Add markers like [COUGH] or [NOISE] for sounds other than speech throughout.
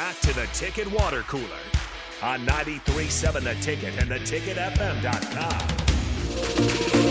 back to the Ticket Water Cooler on 93.7 The Ticket and theticketfm.com.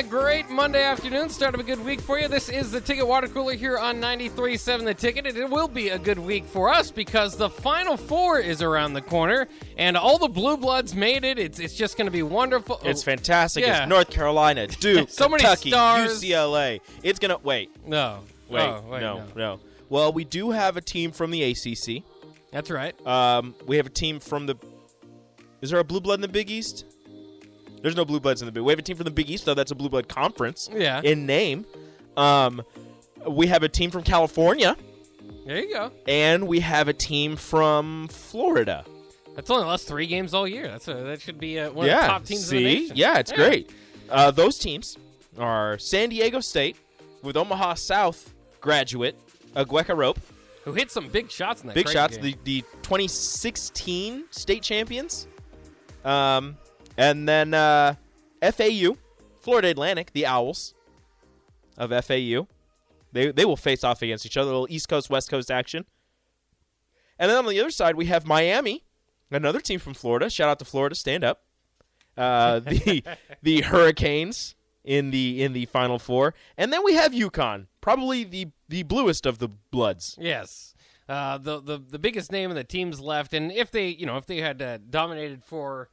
a great Monday afternoon. Start of a good week for you. This is the Ticket Water Cooler here on 93.7 The Ticket. And it will be a good week for us because the Final Four is around the corner and all the Blue Bloods made it. It's, it's just going to be wonderful. It's fantastic. Yeah. It's North Carolina, [LAUGHS] Duke, So many Kentucky, stars. UCLA. It's gonna wait, No. wait, Oh, wait, no, no, Well, we do have a team from the ACC. That's right. Um, we have a team from the. Is there a blue blood in the Big East? There's no blue bloods in the Big. We have a team from the Big East, though. That's a blue blood conference. Yeah. In name, um, we have a team from California, There you go. and we have a team from Florida. That's only lost three games all year. That's a, that should be uh, one yeah. of the top teams See, in the nation. yeah, it's great. Uh, those teams are San Diego State with Omaha South graduate Aguek Arop. Who hit some big shots in that Big Creighton shots. game. The the 2016 state champions. Um, and then uh, FAU, Florida Atlantic, the Owls of FAU. They they will face off against each other. A little East Coast West Coast action. And then on the other side we have Miami, another team from Florida. Shout out to Florida, stand up. Uh, the [LAUGHS] the Hurricanes in the in the Final Four, and then we have UConn, probably the the bluest of the Bloods. Yes. Uh, the, the the biggest name in the teams left, and if they you know if they had uh, dominated for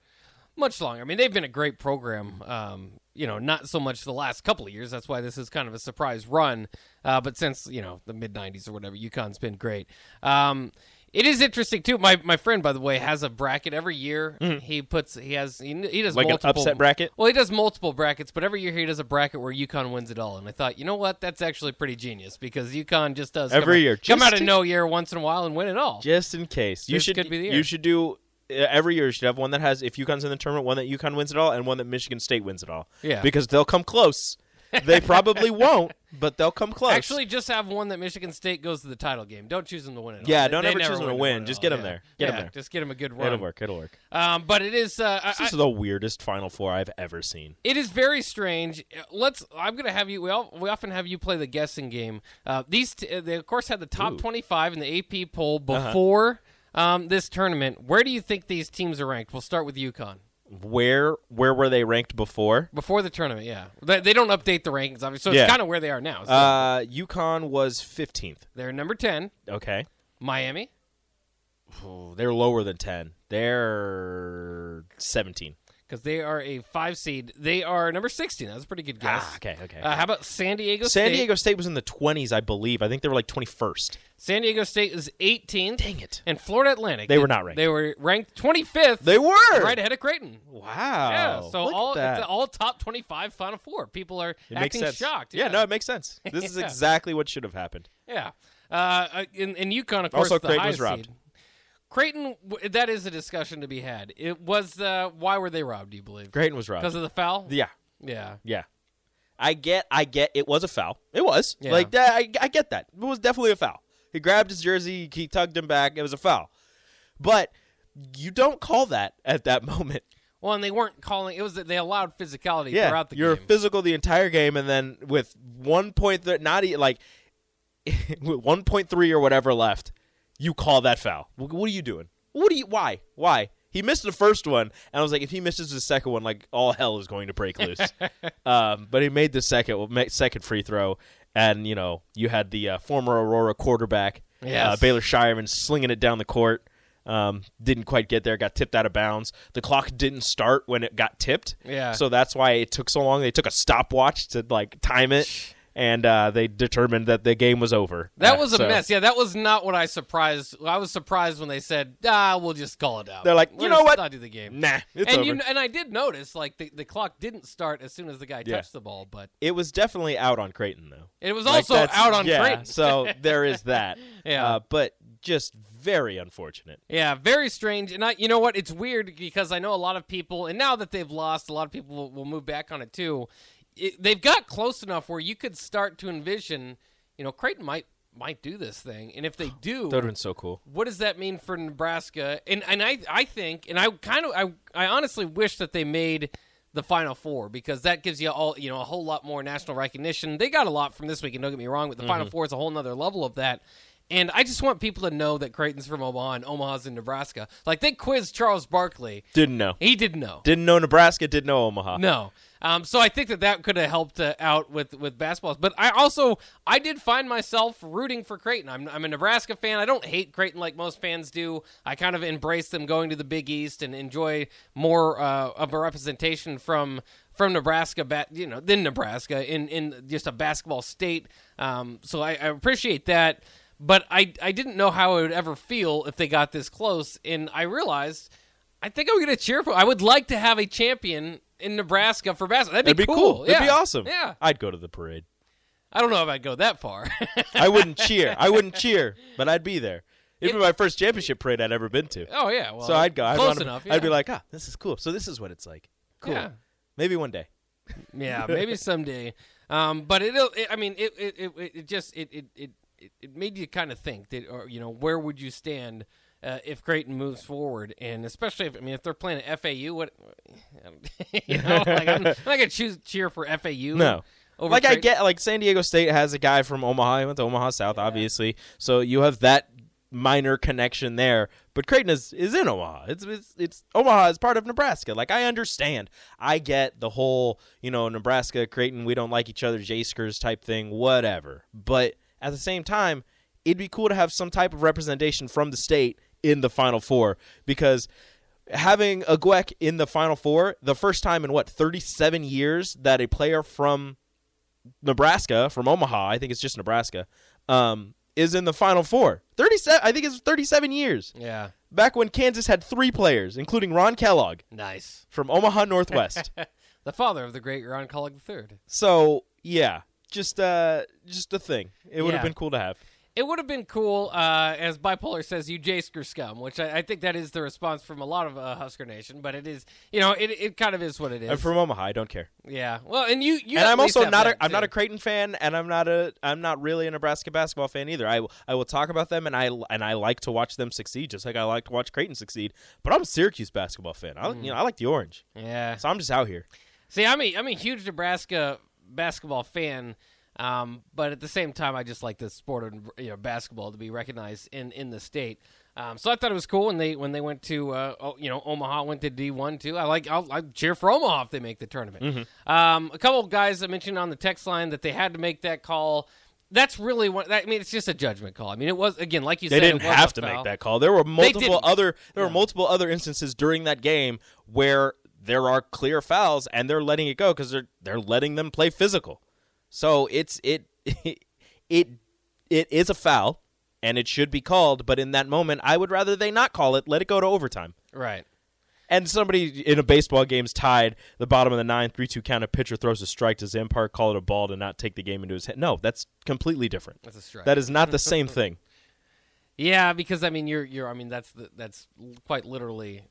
much longer, I mean they've been a great program. Um, you know, not so much the last couple of years. That's why this is kind of a surprise run. Uh, but since you know the mid '90s or whatever, UConn's been great. Um, it is interesting too. My my friend, by the way, has a bracket every year. He puts he has he, he does. Like an multiple upset bracket? Well, he does multiple brackets, but every year he does a bracket where UConn wins it all. And I thought, you know what, that's actually pretty genius because UConn just does come Every out- year. come out of no year once in a while and win it all. Just in case, you This should could be the year. you should do every year. You should have one that has if UConn's in the tournament, one that UConn wins it all, and one that Michigan State wins it all. Yeah. because they'll come close. they probably [LAUGHS] won't, but they'll come close. Actually, just have one that Michigan State goes to the title game. Don't choose them to win it. Yeah, They- don't they ever never choose them to win it Just all. get 'em Yeah. there. Get Yeah, there. Just get them a good run. it'll work. It'll work. Um, but it is. Uh, I- This is the weirdest Final Four I've ever seen. It is very strange. Uh, Let's. I'm gonna have you. We, all, we often have you play the guessing game. Uh, these, t- uh, they of course had the top Ooh. Uh-huh. 25 in the AP poll before um, this tournament. Where do you think these teams are ranked? We'll start with UConn. Where where were they ranked before? Before the tournament, yeah. They, they don't update the rankings, obviously, so Yeah. it's kind of where they are now. So Uh, UConn was 15th. they're number 10. Okay, Miami, Ooh, they're lower than 10. They're 17. Because they are a five seed. They are number 16. That's a pretty good guess. Ah, okay, okay. Uh, how about San Diego San State? Diego State was in the 20s, I believe. I think they were like 21st. San Diego State is 18th. Dang it. And Florida Atlantic. They were not ranked. They were ranked 25th. They were right ahead of Creighton. Wow. Yeah, so Look all it's all top 25 Final Four. People are It acting shocked. Yeah. Yeah, no, it makes sense. This is [LAUGHS] exactly what should have happened. Yeah. Uh, uh, in, in UConn, of course, Also, the Creighton was robbed. seed. Creighton, that is a discussion to be had. It was, uh, why were they robbed, do you believe? Creighton was robbed. Because of the foul? Yeah, Yeah. yeah. I get, I get. It was a foul. It was Yeah. like that. I, I get that. It was definitely a foul. He grabbed his jersey. He tugged him back. It was a foul. But you don't call that at that [LAUGHS] moment. Well, and they weren't calling, it was that they allowed physicality Yeah, throughout the game. you're physical the entire game, and then with one point, th- not e- like [LAUGHS] with one point three or whatever left, you call that foul. What are you doing? What do you? Why? Why? He missed the first one, and I was like, if he misses the second one, like all hell is going to break loose. [LAUGHS] um, but he made the second second free throw, and you know you had the uh, former Aurora quarterback, uh, Baylor Scheierman, slinging it down the court. Um, didn't quite get there, got tipped out of bounds. The clock didn't start when it got tipped. Yeah. So that's why it took so long. They took a stopwatch to like time it, and uh, they determined that the game was over. That Uh, was a so mess. Yeah, that was not what I surprised. I was surprised when they said, "Ah, we'll just call it out." They're like, We'll "You know what? Not do the game." Nah, it's and over. you and I did notice like the, the clock didn't start as soon as the guy Yeah. touched the ball, but it was definitely out on Creighton though. it was Like, also out on yeah, Creighton. so there is that. [LAUGHS] Yeah. Uh, but just very unfortunate. Yeah, very strange. And I, you know what? It's weird because I know a lot of people, and now that they've lost, a lot of people will, will move back on it too. It, they've got close enough where you could start to envision, you know, Creighton might might do this thing, and if they do, That would have been so cool. what does that mean for Nebraska? And and I I think, and I kind of I I honestly wish that they made the Final Four because that gives you all you know a whole lot more national recognition. They got a lot from this week, and don't get me wrong, but the Final mm-hmm. Four is a whole nother level of that. And I just want people to know that Creighton's from Omaha and Omaha's in Nebraska. Like they quizzed Charles Barkley, Didn't know. he didn't know. Didn't know Nebraska. Didn't know Omaha. No. Um, so I think that that could have helped uh, out with with basketball. But I also I did find myself rooting for Creighton. I'm I'm a Nebraska fan. I don't hate Creighton like most fans do. I kind of embrace them going to the Big East and enjoy more uh, of a representation from from Nebraska, ba- you know, than Nebraska in in just a basketball state. Um, so I, I appreciate that. But I I didn't know how I would ever feel if they got this close, and I realized. I think I'm to cheer for. I would like to have a champion in Nebraska for basketball. That'd be, That'd be cool. Yeah. That'd be awesome. Yeah. I'd go to the parade. I don't know if I'd go that far. [LAUGHS] I wouldn't cheer. I wouldn't [LAUGHS] cheer, but I'd be there. It'd be my first championship parade I'd ever been to. oh yeah. Well, so I'd go. I'd, Close wanna- enough. I'd be like, ah, this is cool. So this is what it's like. Cool. Yeah. Maybe one day. yeah, [LAUGHS] maybe someday. Um, but it'll. It, I mean, it it, it it just it it it it- it made you kind of think that, or you know, where would you stand? Uh, if Creighton moves forward, and especially if I mean if they're playing at FAU, what [LAUGHS] you know, like I'm, I'm not gonna choose cheer for FAU. No. over like I get, like San Diego State has a guy from Omaha. He went to Omaha South, obviously. So you have that minor connection there. But Creighton is, is in Omaha. It's, it's it's Omaha is part of Nebraska. Like I understand. I get the whole you know Nebraska Creighton. We don't like each other, Jaskers type thing. Whatever. But at the same time, it'd be cool to have some type of representation from the state in the Final Four because having Aguek in the Final Four, the first time in what 37 years that a player from Nebraska, from Omaha, I think it's just Nebraska, um, is in the Final Four. 37, I think it's 37 years. Yeah, Back when Kansas had three players, including Ron Kellogg nice. from Omaha Northwest. [LAUGHS] The father of the great Ron Kellogg III. so yeah, just uh, just a thing. It would have Yeah. been cool to have. It would have been cool, uh, as Bipolar says, you Jasker scum, which I, I think that is the response from a lot of uh, Husker Nation. But it is, you know, it, it kind of is what it is. I'm from Omaha. I don't care. yeah. Well, and you, you and I'm also not a I'm not a Creighton fan, and I'm not a I'm not really a Nebraska basketball fan either. I will- I will talk about them, and I and I like to watch them succeed, just like I like to watch Creighton succeed. But I'm a Syracuse basketball fan. I Mm. you know I like the orange, Yeah. so I'm just out here. See, I'm a I'm a huge Nebraska basketball fan, um, but at the same time, I just like the sport of you know basketball to be recognized in, in the state. Um, so I thought it was cool when they when they went to uh, you know Omaha went to D one too. I like I'll, I cheer for Omaha if they make the tournament. Um, a couple of guys I mentioned on the text line that they had to make that call. That's really what I mean. It's just a judgment call. I mean, it was again like you They said. didn't it was have to foul. make that call. There were multiple other there were multiple other instances during that game where there are clear fouls, and they're letting it go because they're they're letting them play physical. So it's it [LAUGHS] it it is a foul, and it should be called. But in that moment, I would rather they not call it. Let it go to overtime. Right. And somebody in a baseball game's tied, the bottom of the nine, three two count. A pitcher throws a strike to Zampart, call it a ball to not take the game into his head. No, that's completely different. That's a strike. That is not the same thing. [LAUGHS] Yeah, because I mean, you're you're. I mean, that's the, that's quite literally,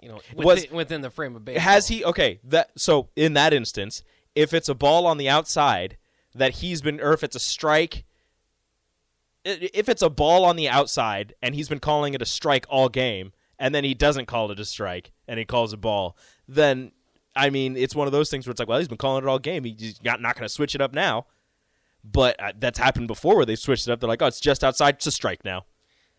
you know, within, Was- within the frame of baseball. Has he okay? That so in that instance, if it's a ball on the outside that he's been, or if it's a strike, if it's a ball on the outside and he's been calling it a strike all game, and then he doesn't call it a strike and he calls a ball, then I mean it's one of those things where it's like, well, he's been calling it all game. He's not not going to switch it up now. But uh, that's happened before where they switched it up. They're like, oh, it's just outside. It's a strike now.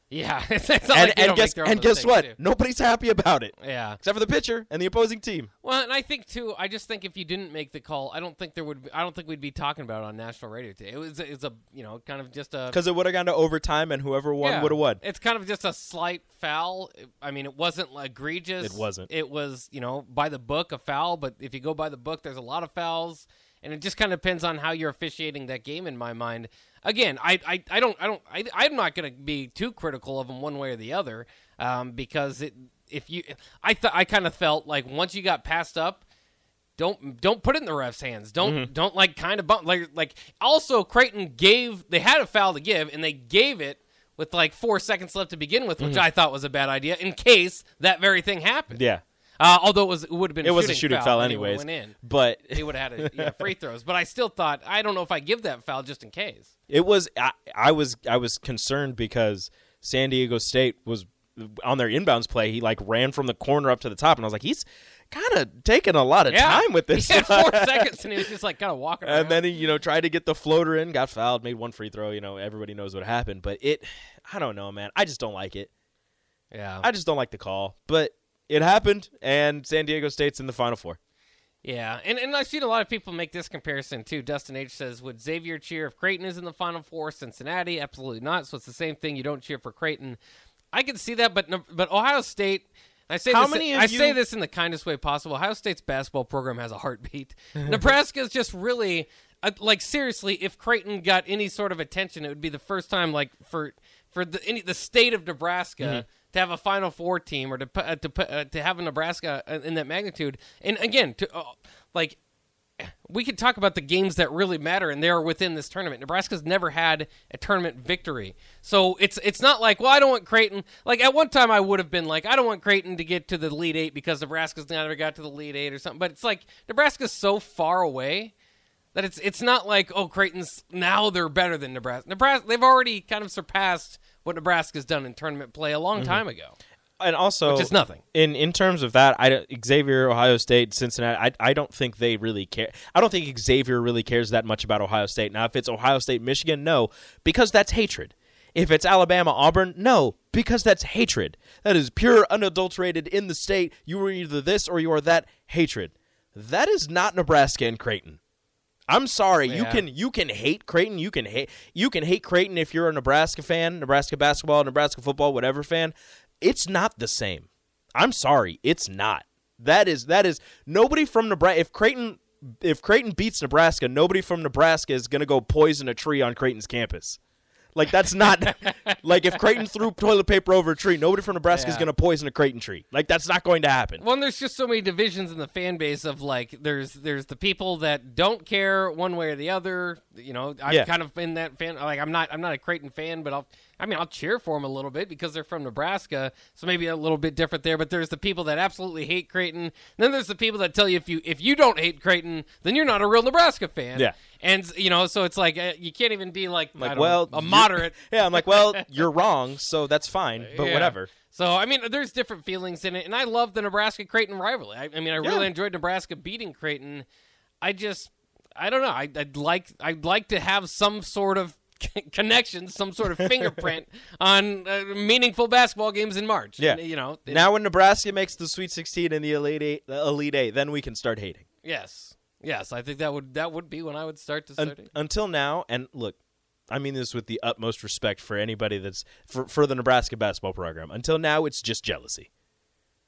Yeah, [LAUGHS] it's and like and guess make their own and guess what? too. Nobody's happy about it Yeah. except for the pitcher and the opposing team. Well, and I think too. I just think if you didn't make the call, I don't think there would. Be, I don't think we'd be talking about it on national radio today. It was. It's a. You know, kind of just a. Because it would have gone to overtime, and whoever won yeah, would have won. It's kind of just a slight foul. I mean, it wasn't egregious. It wasn't. It was, you know, by the book a foul. But if you go by the book, there's a lot of fouls, and it just kind of depends on how you're officiating that game. In my mind, again, I, I, I don't, I don't, I, I'm not going to be too critical of them one way or the other, um, because it, if you, I, th- I kind of felt like once you got passed up. Don't don't put it in the ref's hands. Don't Mm-hmm. don't like kind of bump like like. Also, Creighton gave they had a foul to give and they gave it with like four seconds left to begin with, which I thought was a bad idea in case that very thing happened. Mm-hmm. Yeah. Uh, although it was it would have been It was a shooting foul, he anyways. Went in. But [LAUGHS] He would have had a, yeah, free throws. But I still thought I don't know if I give that foul just in case. It was I, I was I was concerned because San Diego State was on their inbounds play. He like ran from the corner up to the top, and I was like, he's kind of taking a lot of Yeah. time with this. [LAUGHS] He had four [LAUGHS] seconds, and he was just like kind of walking. around. and then he you know tried to get the floater in, got fouled, made one free throw. You know everybody knows what happened, but it I don't know, man. I just don't like it. yeah, I just don't like the call, but it happened, and San Diego State's in the final four. Yeah, and, and I've seen a lot of people make this comparison too. Dustin H says, "Would Xavier cheer if Creighton is in the Final Four? Cincinnati, absolutely not. So it's the same thing. You don't cheer for Creighton. I can see that, but but Ohio State. I say How this, many I say this in the kindest way possible. Ohio State's basketball program has a heartbeat. [LAUGHS] Nebraska is just really uh, like seriously. If Creighton got any sort of attention, it would be the first time like for for the any, the state of Nebraska Mm-hmm. To have a Final Four team or to uh, to uh, to have a Nebraska uh, in that magnitude. And again, to uh, like we could talk about the games that really matter, and they're within this tournament. Nebraska's never had a tournament victory, so it's it's not like, well, I don't want Creighton. Like at one time, I would have been like, I don't want Creighton to get to the Elite Eight because Nebraska's never got to the Elite Eight or something. But it's like Nebraska's so far away that it's it's not like, oh, Creighton's now they're better than Nebraska. Nebraska they've already kind of surpassed what Nebraska's done in tournament play a long mm-hmm. time ago. And also, Which is nothing. in in terms of that. I Xavier, Ohio State, Cincinnati. I I don't think they really care. I don't think Xavier really cares that much about Ohio State. Now, if it's Ohio State, Michigan, no, because that's hatred. If it's Alabama, Auburn, no, because that's hatred. That is pure, unadulterated in the state. You are either this or you are that hatred. That is not Nebraska and Creighton. I'm sorry. You can you can hate Creighton. You can hate you can hate Creighton if you're a Nebraska fan, Nebraska basketball, Nebraska football, whatever fan. It's not the same. I'm sorry. It's not. That is that is nobody from Nebraska. If Creighton if Creighton beats Nebraska, nobody from Nebraska is going to go poison a tree on Creighton's campus. Like that's not like if Creighton threw toilet paper over a tree, nobody from Nebraska is going to poison a Creighton tree. Like that's not going to happen. Well, and there's just so many divisions in the fan base of like there's there's the people that don't care one way or the other. You know, I'm Yeah. kind of in that fan. Like I'm not I'm not a Creighton fan, but I'll I mean I'll cheer for them a little bit because they're from Nebraska, so maybe a little bit different there. But there's the people that absolutely hate Creighton. and then there's the people that tell you if you if you don't hate Creighton, then you're not a real Nebraska fan. Yeah. and you know, so it's like uh, you can't even be like, Like, well, a moderate. [LAUGHS] Yeah, I'm like, well, [LAUGHS] you're wrong, so that's fine, but Yeah. whatever. So I mean, there's different feelings in it, and I love the Nebraska Creighton rivalry. I, I mean, I really enjoyed Nebraska beating Creighton. I just, I don't know. I, I'd like, I'd like to have some sort of connection, some sort of fingerprint [LAUGHS] on uh, meaningful basketball games in March. Yeah. You know. it- Now, when Nebraska makes the Sweet 16 and the Elite Eight, the Elite Eight, then we can start hating. yes, yes. I think that would that would be when I would start to Un- start. hating. until now, and look, I mean this with the utmost respect for anybody that's for, for the Nebraska basketball program. Until now, it's just jealousy.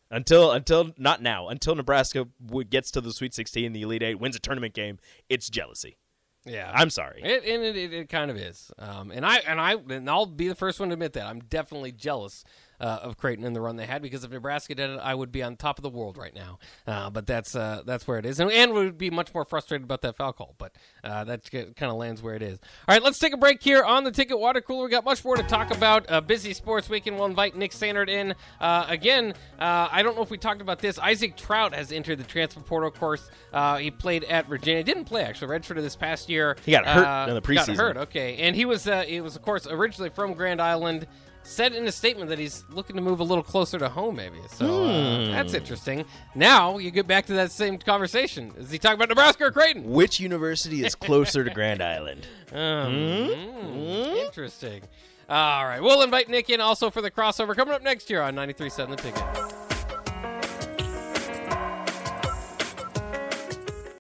Until until not now, until Nebraska gets to the Sweet 16, the Elite Eight, wins a tournament game, it's jealousy. Yeah, I'm sorry. It, and it, it, kind of is. Um, and I and I and I'll be the first one to admit that I'm definitely jealous uh, of Creighton and the run they had because if Nebraska did it, I would be on top of the world right now. Uh, but that's uh, that's where it is, and, and would be much more frustrated about that foul call. But uh, that kind of lands where it is. All right, let's take a break here on the Ticket Water Cooler. We got much more to talk about. Uh, busy sports weekend. We'll invite Nick Sandard in uh, again. Uh, I don't know if we talked about this. Isaac Traudt has entered the transfer portal. Of course, uh, he played at Virginia. Didn't play actually. Redshirted this past year. He got hurt in the preseason. Got hurt. Okay, and he was uh, he was of course originally from Grand Island. Said in a statement that he's looking to move a little closer to home, maybe. So uh, Hmm. that's interesting. Now you get back to that same conversation. Is he talking about Nebraska or Creighton? Which university is closer to Grand Island? [LAUGHS] Um, mm, Interesting. All right, we'll invite Nick in also for the crossover coming up next year on 93.7 The Ticket.